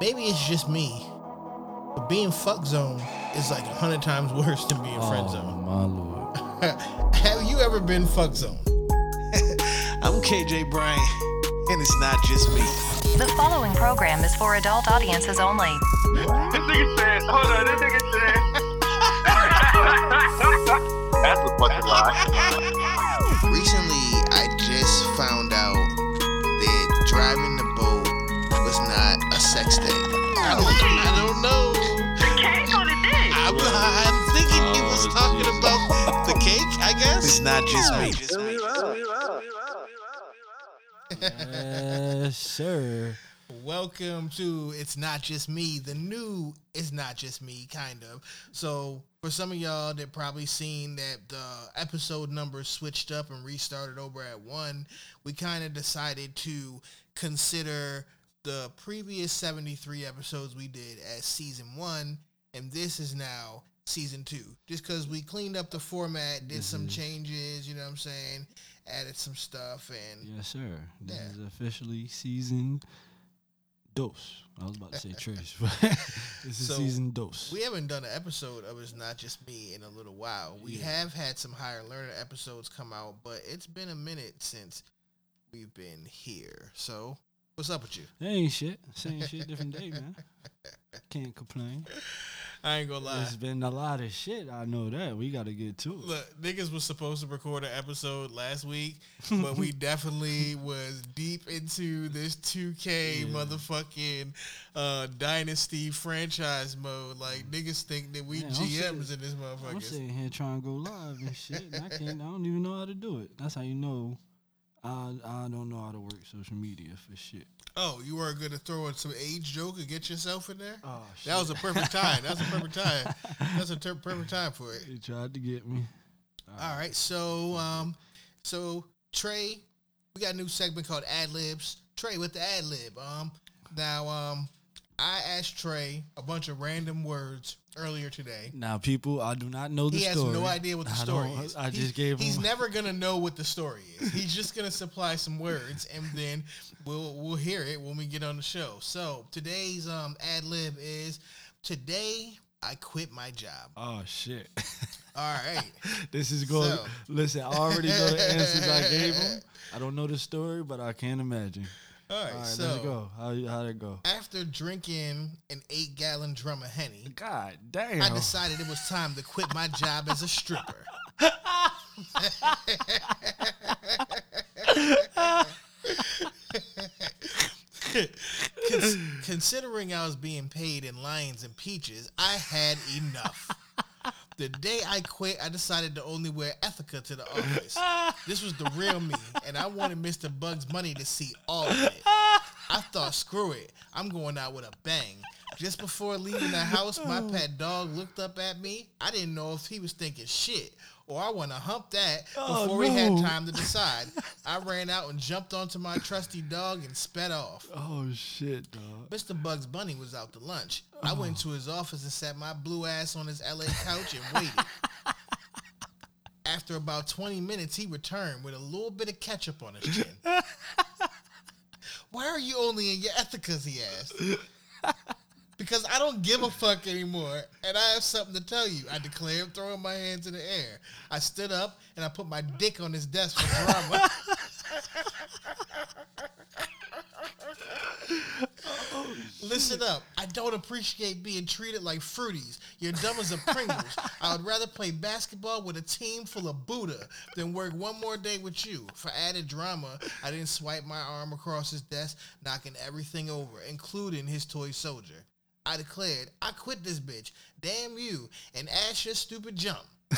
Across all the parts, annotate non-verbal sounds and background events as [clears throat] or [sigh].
maybe it's just me, but being fuck zone is like a hundred times worse than being friend Oh zone. my lord. [laughs] Have you ever been fuck zone? [laughs] I'm KJ Bryant, and it's not just me. The following program is for adult audiences only. This nigga said, hold on, this nigga said. [laughs] That's a fucking lie. Recently, I just found out that driving the boat was not a sex thing. I don't, I don't know. The cake on the dick. I'm, I'm thinking he was talking jeez. about the cake, I guess. It's not just me. Yes, uh, sir. Welcome to It's Not Just Me, the new It's Not Just Me, kind of. So, for some of y'all that probably seen that the episode numbers switched up and restarted over at one, we kind of decided to consider the previous 73 episodes we did as season one, and this is now season two. Just because we cleaned up the format, did some mm-hmm. changes, you know what I'm saying, added some stuff, and Yes, sir. This Yeah. is officially season dose. I was about to say [laughs] trace, but [laughs] this is So, season dose. We haven't done an episode of It's Not Just Me in a little while. We Yeah. have had some higher learner episodes come out, but it's been a minute since we've been here. So, what's up with you? That ain't shit. Same shit, different day, man. [laughs] Can't complain. I ain't gonna lie. It's been a lot of shit. I know that. We got to get to it. Look, niggas was supposed to record an episode last week, but we [laughs] definitely was deep into this 2K Yeah. motherfucking uh, dynasty franchise mode. Like niggas think that we Man, I'm GMs sitting- in this motherfucker. I'm sitting here trying to go live and shit. And I can't. I don't even know how to do it. That's how you know. I I don't know how to work social media for shit. Oh, you weren't gonna throw in some age joke and get yourself in there? Oh shit. That was a perfect time. That was a perfect time. [laughs] That's a ter- perfect time for it. They tried to get me. All right, so um, so Trey, we got a new segment called Ad Libs. Trey with the ad lib. Um, now um, I asked Trey a bunch of random words earlier today. Now, people, I do not know the story. He has no idea what the I story is. I He- just gave him He's him. never gonna know what the story is. He's just gonna supply some words, and then we'll we'll hear it when we get on the show. So today's um ad lib is today I quit my job. Oh shit! All right. [laughs] this is going. So- Listen, I already know the answers I gave him. [laughs] I don't know the story, but I can't imagine. All right. All right, so let's go. How how'd it go? after drinking an eight gallon drum of henny, God damn! I decided it was time to quit my job as a stripper. Cons- considering I was being paid in lions and peaches, I had enough. The day I quit, I decided to only wear Ethika to the office. [laughs] This was the real me, and I wanted Mr. Bugs Money to see all of it. I thought, screw it, I'm going out with a bang. Just before leaving the house, my pet dog looked up at me. I didn't know if he was thinking shit or I want to hump that Oh, before we had time to decide. I ran out and jumped onto my trusty dog and sped off. oh shit, dog. Mr. Bugs Bunny was out to lunch. I went to his office and sat my blue ass on his LA couch and waited. After about 20 minutes, he returned with a little bit of ketchup on his chin. [laughs] Why are you only in your Ethikas? He asked. Because I don't give a fuck anymore, and I have something to tell you. I declared, throwing my hands in the air. I stood up and I put my dick on his desk for drama. [laughs] Listen up. I don't appreciate being treated like fruities. You're dumb as a Pringles. I would rather play basketball with a team full of Buddha than work one more day with you. For added drama, I didn't swipe my arm across his desk, knocking everything over, including his toy soldier. I declared, I quit this bitch. Damn you. And ass your stupid jump. [laughs]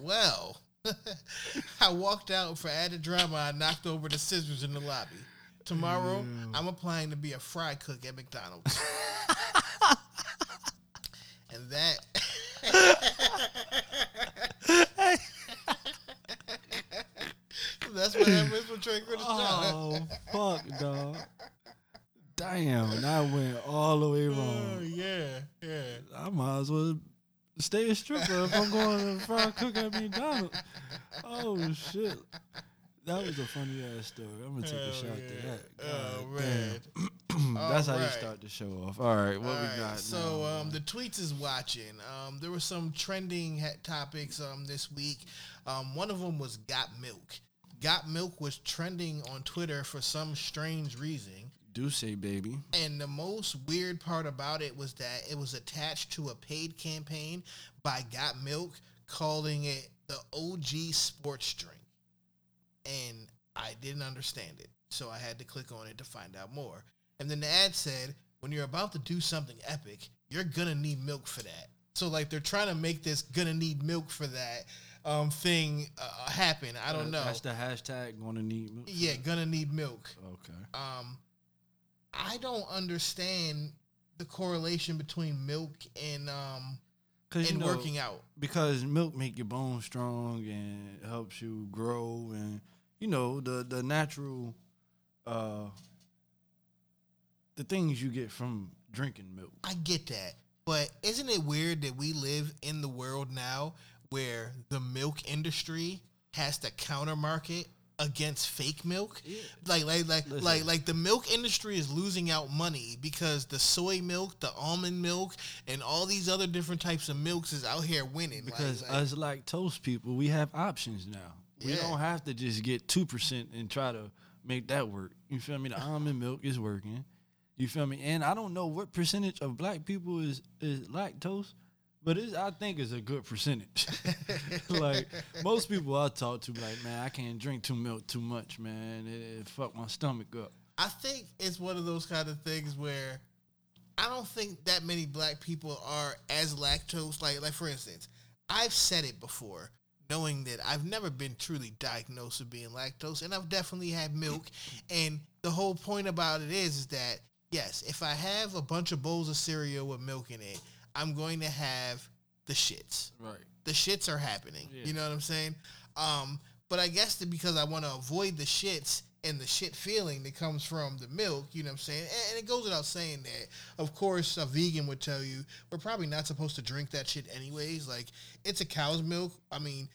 well, [laughs] I walked out for added drama. I knocked over the scissors in the lobby. Tomorrow, mm. I'm applying to be a fry cook at McDonald's. [laughs] and that. That's what happens quit his job. Oh fuck, dog. Damn, that went all the way Oh, wrong. yeah, yeah. I might as well stay a stripper if I'm going to fry cook at McDonald's. Oh shit. That was a funny ass story. I'm gonna take a shot yeah. to that. Oh man. damn. [clears throat] That's how you start the show off. All right, what All we right, got? So now, um, the tweets is watching. Um, there were some trending topics um, this week. Um, one of them was Got Milk. Got Milk was trending on Twitter for some strange reason. Do say baby. And the most weird part about it was that it was attached to a paid campaign by Got Milk calling it the OG sports drink. And I didn't understand it. So I had to click on it to find out more. And then the ad said, when you're about to do something epic, you're gonna need milk for that. So like they're trying to make this gonna need milk for that um thing uh, happen. I don't know. That's the hashtag. Gonna need. milk yeah, gonna need milk Okay. um, I don't understand the correlation between milk and um Cause and you know, working out. because milk make your bones strong and helps you grow and you know the the natural uh the things you get from drinking milk. I get that, but isn't it weird that we live in the world now where the milk industry has to counter market against fake milk? Like like like Listen. like like the milk industry is losing out money because the soy milk, the almond milk, and all these other different types of milks is out here winning. Like- Because like, us lactose people, we have options now. We Yeah. don't have to just get two percent and try to make that work. You feel me? The almond [laughs] milk is working. You feel me? And I don't know what percentage of black people is is lactose, but I think it's a good percentage. [laughs] like most people I talk to, like man, I can't drink too milk too much, man. It, it fuck my stomach up. I think it's one of those kind of things where I don't think that many black people are as lactose. Like, like for instance, I've said it before, knowing that I've never been truly diagnosed with being lactose, and I've definitely had milk. And the whole point about it is, is that yes, if I have a bunch of bowls of cereal with milk in it, I'm going to have the shits Right. the shits are happening. Yeah. You know what I'm saying? Um, but I guess that because I want to avoid the shits and the shit feeling that comes from the milk, you know what I'm saying? And, and it goes without saying that, of course, a vegan would tell you we're probably not supposed to drink that shit anyways. Like, it's a cow's milk. I mean,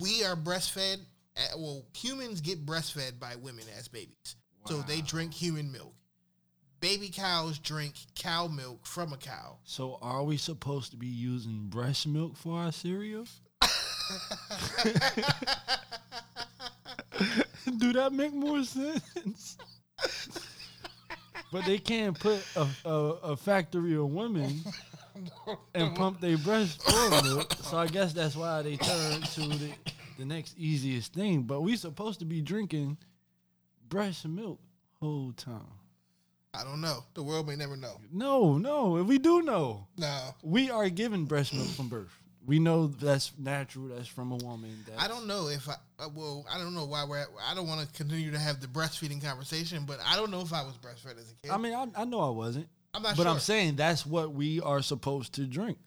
we are breastfed. uh, Well, humans get breastfed by women as babies. So they drink human milk. Baby cows drink cow milk from a cow. So are we supposed to be using breast milk for our cereal? [laughs] Do that make more sense? but they can't put a, a, a factory of women and pump their breast full milk. So I guess that's why they turn to the, the next easiest thing. But we supposed to be drinking breast milk whole time. I don't know. The world may never know. No, no, we do know. No. We are given breast milk from birth. We know that's natural. That's from a woman. That's, I don't know if I uh, well I don't know why we're at, I don't want to continue to have the breastfeeding conversation, but I don't know if I was breastfed as a kid. I mean, I, I know I wasn't, I'm not but sure. I'm saying that's what we are supposed to drink.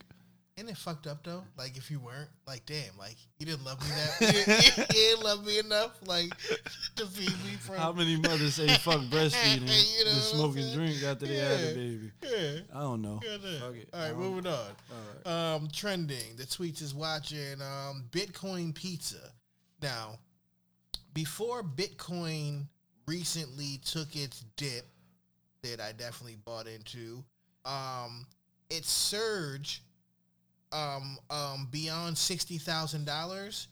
Isn't it fucked up though? Like if you weren't, like damn, like you didn't love me that [laughs] you, you, you didn't love me enough, like [laughs] to feed me from. How many mothers say fuck [laughs] breastfeeding, You know to what smoke I'm and saying? drink after they had Yeah. a baby? yeah. I don't know. Yeah. Fuck it. All right, Um, moving on. all Um, trending. The tweets is watching. Um, Bitcoin pizza. Now, before Bitcoin recently took its dip, that I definitely bought into, um, its surge, um, um, beyond sixty thousand dollars,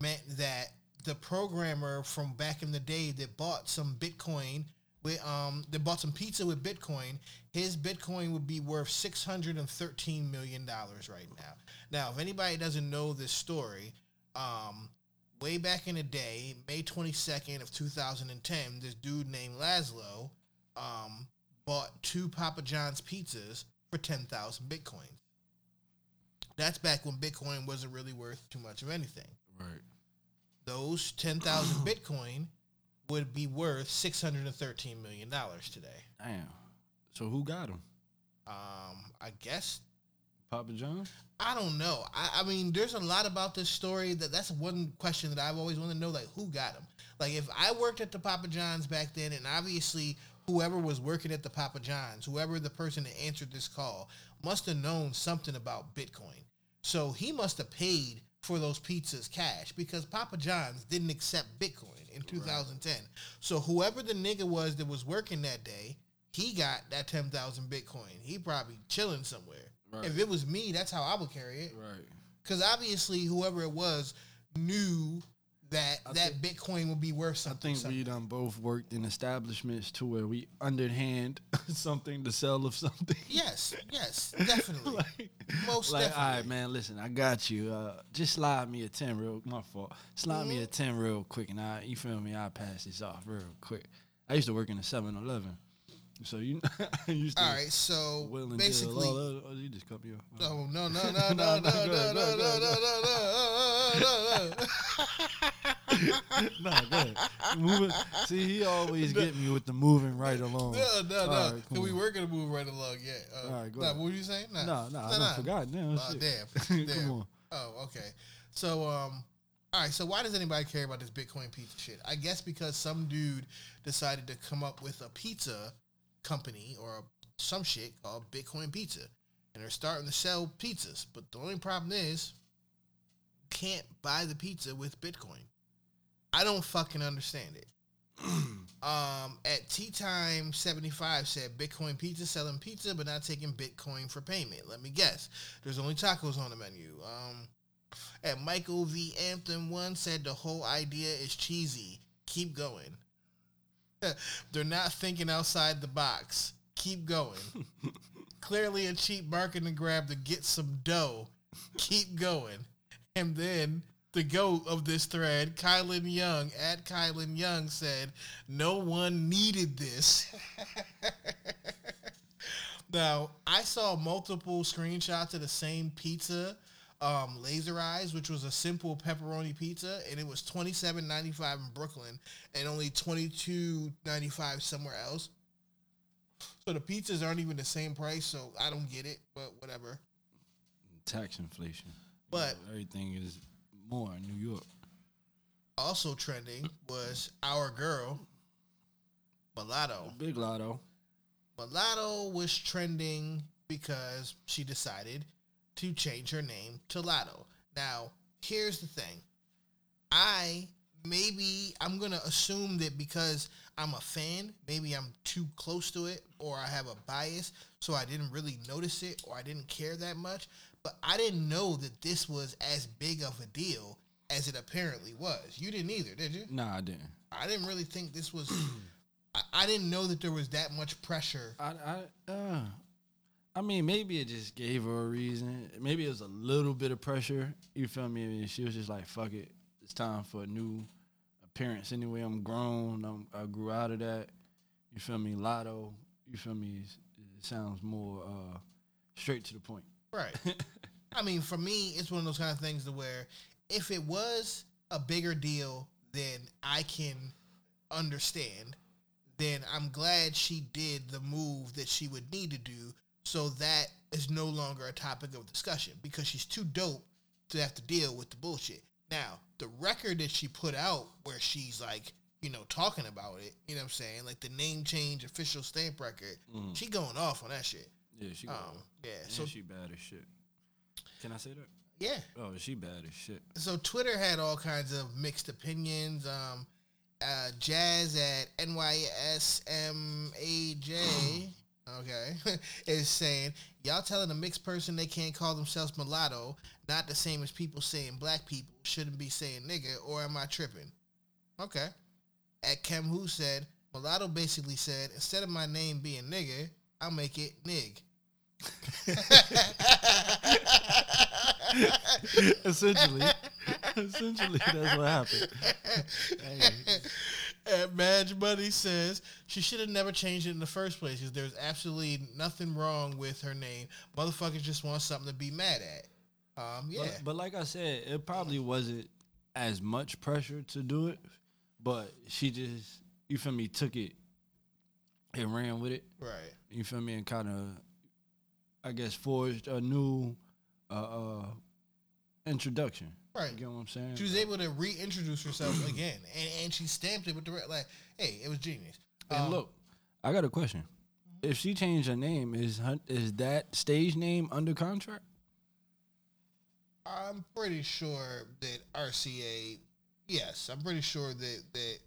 meant that the programmer from back in the day that bought some Bitcoin with um that bought some pizza with Bitcoin, his Bitcoin would be worth six hundred and thirteen million dollars right now. Now, if anybody doesn't know this story, um, way back in the day, May twenty second of two thousand and ten, this dude named Laszlo, um, bought two Papa John's pizzas for ten thousand Bitcoin. That's back when Bitcoin wasn't really worth too much of anything Right. those 10,000 [clears throat] Bitcoin would be worth $613 million today. Damn. So who got them? Um, I guess, Papa John? I don't know. I, I mean, there's a lot about this story that that's one question that I've always wanted to know, like, who got him? Like, if I worked at the Papa John's back then, and obviously whoever was working at the Papa John's, whoever the person that answered this call, must have known something about Bitcoin. So he must have paid for those pizzas cash because Papa John's didn't accept Bitcoin in 2010. So whoever the nigga was that was working that day, he got that 10,000 Bitcoin. He probably chilling somewhere. Right. If it was me, that's how I would carry it. Right. Because obviously, whoever it was knew that I that Bitcoin would be worth something. I something. think we done both worked in establishments to where we underhand something to sell of something. Yes, yes, definitely. like, Most like, definitely. right, man. Listen, I got you. Uh, just slide me a ten real. My fault. Slide me a Mm-hmm. ten real quick, and I, you feel me? I pass this off real quick. I used to work in a 7-Eleven, so you. All right, so Will basically, oh, oh, you just cut me off. oh no no no no no No, no no, no go no ahead, no go ahead, no no no no. [laughs] nah, go ahead. Moving. See, he always get me with the moving right along. No, no, All no. right, come we were gonna move right along. Yeah. Uh, All right, go nah, ahead. what were you saying? Nah, No, no, I nah. done forgot now. Oh, damn. [laughs] damn. Come on. Oh, okay. So, um, all right. So, why does anybody care about this Bitcoin pizza shit? I guess because some dude decided to come up with a pizza company or some shit called Bitcoin Pizza, and they're starting to sell pizzas. But the only problem is, you can't buy the pizza with Bitcoin. I don't fucking understand it. [clears throat] um, at Tea Time 75 said Bitcoin Pizza selling pizza but not taking Bitcoin for payment. Let me guess. There's only tacos on the menu. Um, and Michael V. Anthem 1 said the whole idea is cheesy. Keep going. [laughs] They're not thinking outside the box. Keep going. [laughs] Clearly a cheap bargain marketing grab to get some dough. Keep going. And then the goat of this thread, Kylan Young, at Kylan Young, said, No one needed this. [laughs] now, I saw multiple screenshots of the same pizza, um, Laser Eyes, which was a simple pepperoni pizza, and it was twenty seven ninety five in Brooklyn and only twenty two ninety five somewhere else. So the pizzas aren't even the same price, so I don't get it, but whatever. Tax inflation. But- You know, everything is more in New York. Also trending was our girl, Mulatto. Big Latto. Mulatto was trending because she decided to change her name to Latto. Now, here's the thing. I maybe I'm gonna assume that because I'm a fan, maybe I'm too close to it, or I have a bias, so I didn't really notice it, or I didn't care that much. But I didn't know that this was as big of a deal as it apparently was. You didn't either, did you? Nah, I didn't. I didn't really think this was. I, I didn't know that there was that much pressure. I, I, uh, I mean, maybe it just gave her a reason. Maybe it was a little bit of pressure. You feel me? And she was just like, "Fuck it, it's time for a new appearance." Anyway, I'm grown. I'm, I grew out of that. You feel me? Latto. You feel me? It sounds more uh, straight to the point. Right. [laughs] I mean, for me, it's one of those kind of things to where if it was a bigger deal than I can understand, then I'm glad she did the move that she would need to do so that is no longer a topic of discussion because she's too dope to have to deal with the bullshit. Now, the record that she put out where she's like, you know, talking about it, you know what I'm saying? Like the name change official stamp record, mm. she going off on that shit. Yeah, she. Um, yeah, and so she bad as shit. Can I say that? yeah. Oh, she bad as shit. so Twitter had all kinds of mixed opinions. Um, uh, Jazz at NYSMAJ, [clears throat] okay, [laughs] is saying y'all telling a mixed person they can't call themselves mulatto, not the same as people saying black people shouldn't be saying nigga, or am I tripping? Okay. At Kem Who said mulatto basically said instead of my name being nigga, I'll make it nig. [laughs] essentially, essentially, that's what happened. [laughs] And Madge Money says she should have never changed it in the first place because there's absolutely nothing wrong with her name. Motherfuckers just want something to be mad at. Um, yeah. But, but like I said, it probably wasn't as much pressure to do it, but she just, you feel me, took it and ran with it. right. You feel me, and kind of, I guess, forged a new uh, uh, introduction. Right. You get what I'm saying? She was able to reintroduce herself [clears throat] again, and, and she stamped it with the red. Like, hey, it was genius. And Um, look, I got a question. If she changed her name, is her, is that stage name under contract? I'm pretty sure that RCA. Yes, I'm pretty sure that that.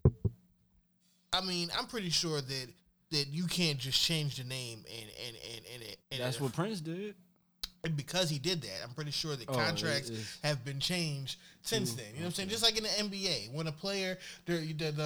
I mean, I'm pretty sure that that you can't just change the name and and and and, it, and That's it- what Prince did. and because he did that, I'm pretty sure that Oh, contracts have been changed since then. You know what I'm saying? Just like in the NBA, when a player, the, the, the